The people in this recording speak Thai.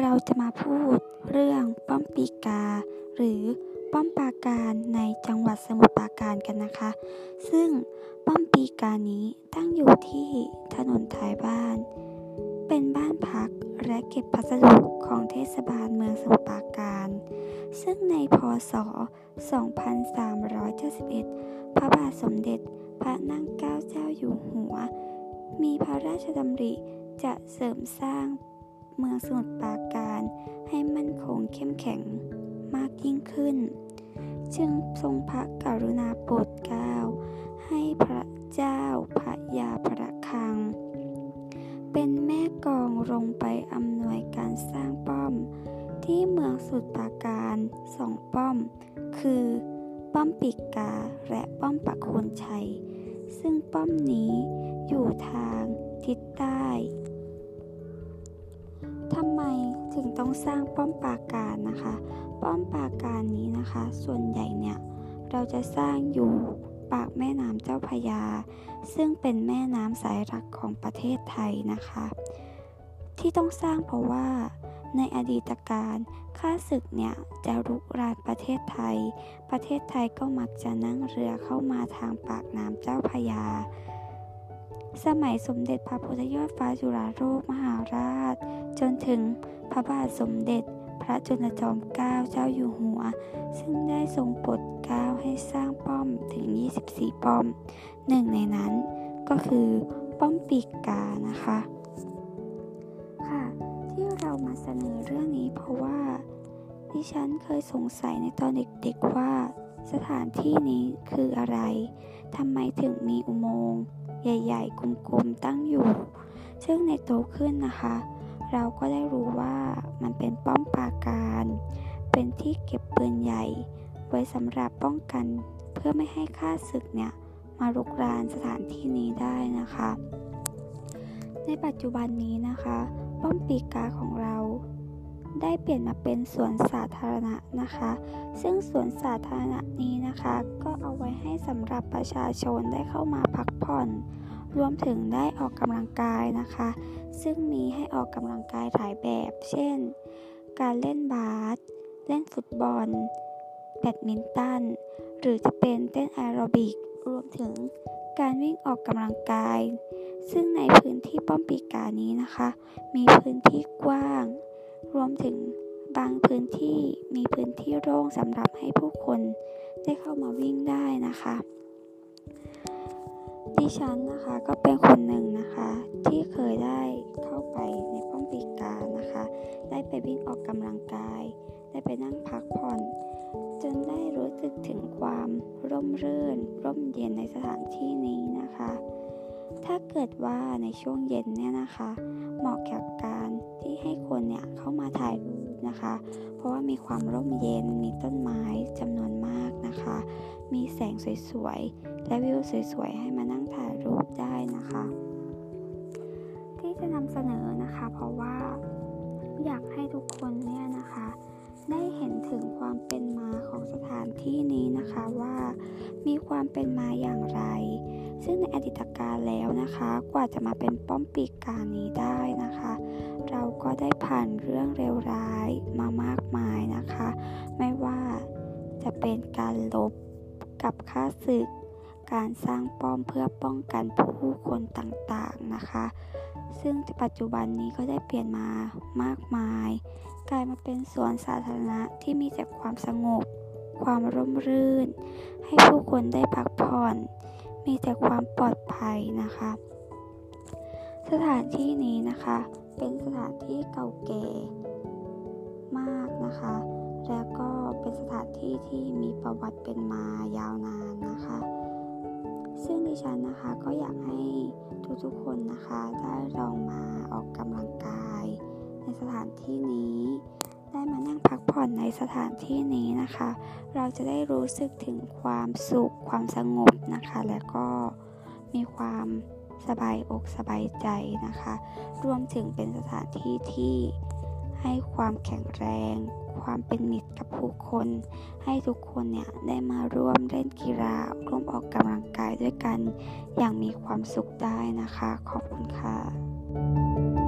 เราจะมาพูดเรื่องป้อมปีกา หรือป้อมปราการในจังหวัดสมุทรปราการกันนะคะ ซึ่งป้อมปีกานี้ตั้งอยู่ที่ถนนท้ายบ้าน เป็นบ้านพักและเก็บพัสดุของเทศบาลเมืองสมุทรปราการ ซึ่งในพศ 2371 พระบาทสมเด็จพระนั่งเกล้าเจ้าอยู่หัว มีพระราชดำริจะเสริมสร้าง เมืองสมุทรปราการให้มั่นคงเข้มแข็งมากยิ่งขึ้น จึงทรงพระกรุณาโปรดเกล้าให้พระเจ้าพระยาพระคัง เป็นแม่กองลงไปอำนวยการสร้างป้อม ที่เมืองสุดปราการสองป้อม คือป้อมปิกกาและป้อมปักโคนชัย ซึ่งป้อมนี้อยู่ทางทิศใต้ ถึงต้องสร้างป้อมปราการนะคะ ป้อมปราการนี้นะคะ ส่วนใหญ่เนี่ยเราจะสร้างอยู่ปากแม่น้ำเจ้าพยา ซึ่งเป็นแม่น้ำสายหลักของประเทศไทยนะคะ ที่ต้องสร้างเพราะว่าในอดีตการข้าศึกเนี่ยจะรุกรานประเทศไทย ประเทศไทยก็มักจะนั่งเรือเข้ามาทางปากน้ำเจ้าพยา สมัยสมเด็จพระพุทธยอดฟ้าจุฬาโลกมหาราช จนถึงพระบาทสมเด็จพระจุลจอมเกล้าเจ้าอยู่หัว ซึ่งได้ทรงโปรดเกล้าให้สร้างป้อมถึง 24 ป้อม หนึ่งในนั้นก็คือป้อมปีกกานะคะ ค่ะ ที่เรามาเสนอเรื่องนี้เพราะว่าดิฉันเคยสงสัยในตอนเด็กๆว่า สถานที่นี้คืออะไรทำไมถึงมีอุโมงค์ ใหญ่ๆกลมๆตั้งอยู่ ซึ่งในโตขึ้นนะคะ เราก็ได้รู้ว่ามันเป็นป้อมปราการ เป็นที่เก็บปืนใหญ่ ไว้สำหรับป้องกัน เพื่อไม่ให้ข้าศึกเนี่ยมารุกรานสถานที่นี้ได้นะคะ ในปัจจุบันนี้นะคะ ป้อมปีกาของเรา ได้เปลี่ยนมาเป็นสวนสาธารณะนะคะ ซึ่งสวนสาธารณะนี้นะคะ ก็เอาไว้ให้สำหรับประชาชนได้เข้ามาพักผ่อน รวมถึงได้ออกกำลังกายนะคะ ซึ่งมีให้ออกกำลังกายหลายแบบ เช่น การเล่นบาสเล่นฟุตบอล แบดมินตัน หรือจะเป็นเต้นแอโรบิก รวมถึงการวิ่งออกกำลังกาย ซึ่งในพื้นที่ป้อมปีกานี้นะคะ มีพื้นที่กว้าง รวมถึงบางพื้นที่มีพื้นที่โล่งสำหรับให้ผู้คนได้เข้ามาวิ่งได้นะคะดิฉันนะคะก็เป็นคนหนึ่งนะคะที่เคยได้เข้าไปในป้อมปีกานะคะ ได้ไปวิ่งออกกำลังกาย ได้ไปนั่งพักผ่อน จนได้รู้สึกถึงความร่มรื่น ร่มเย็นในสถานที่นี้นะคะ ถ้าเกิดว่าในช่วงเย็นเนี่ยนะคะ เหมาะกับการที่ให้คนเนี่ย เข้ามาถ่ายรูปนะคะ เพราะว่ามีความร่มเย็น มีต้นไม้จำนวนมากนะคะ มีแสงสวยๆ และวิวสวยๆ ให้มานั่งถ่ายรูปได้นะคะ ที่จะนำเสนอนะคะ เพราะว่าอยากให้ทุกคนเนี่ยนะคะ ได้เห็นถึงความเป็นมาของสถานที่นี้นะคะว่ามีความเป็นมาอย่างไร ซึ่งในอดีตการแล้วนะคะ กว่าจะมาเป็นป้อมปีกการนี้ได้ ได้ผ่านเรื่องเลวร้ายมามากมายนะคะ ไม่ว่าจะเป็นการลบกับค่าศึก การสร้างป้อมเพื่อป้องกันผู้คนต่างๆนะคะ ซึ่งปัจจุบันนี้ก็ได้เปลี่ยนมามากมาย กลายมาเป็นสวนสาธารณะที่มีแต่ความสงบ ความร่มรื่น ให้ผู้คนได้พักผ่อน มีแต่ความปลอดภัยนะคะ สถานที่นี้นะคะ เป็นสถานที่เก่าแก่มากนะคะ แล้วก็เป็นสถานที่ที่มีประวัติเป็นมายาวนานนะคะ ซึ่งดิฉันนะคะก็อยากให้ทุกๆคนนะคะได้ลองมาออกกำลังกาย ในสถานที่นี้ ได้มานั่งพักผ่อนในสถานที่นี้นะคะ เราจะได้รู้สึกถึงความสุขความสงบนะคะ และก็มีความ สบายอกสบายใจนะคะ รวมถึงเป็นสถานที่ที่ให้ความแข็งแรง ความเป็นมิตรกับผู้คน ให้ทุกคนเนี่ยได้มาร่วมเล่นกีฬาร่วมออกกำลังกายด้วยกัน อย่างมีความสุขได้นะคะ ขอบคุณค่ะ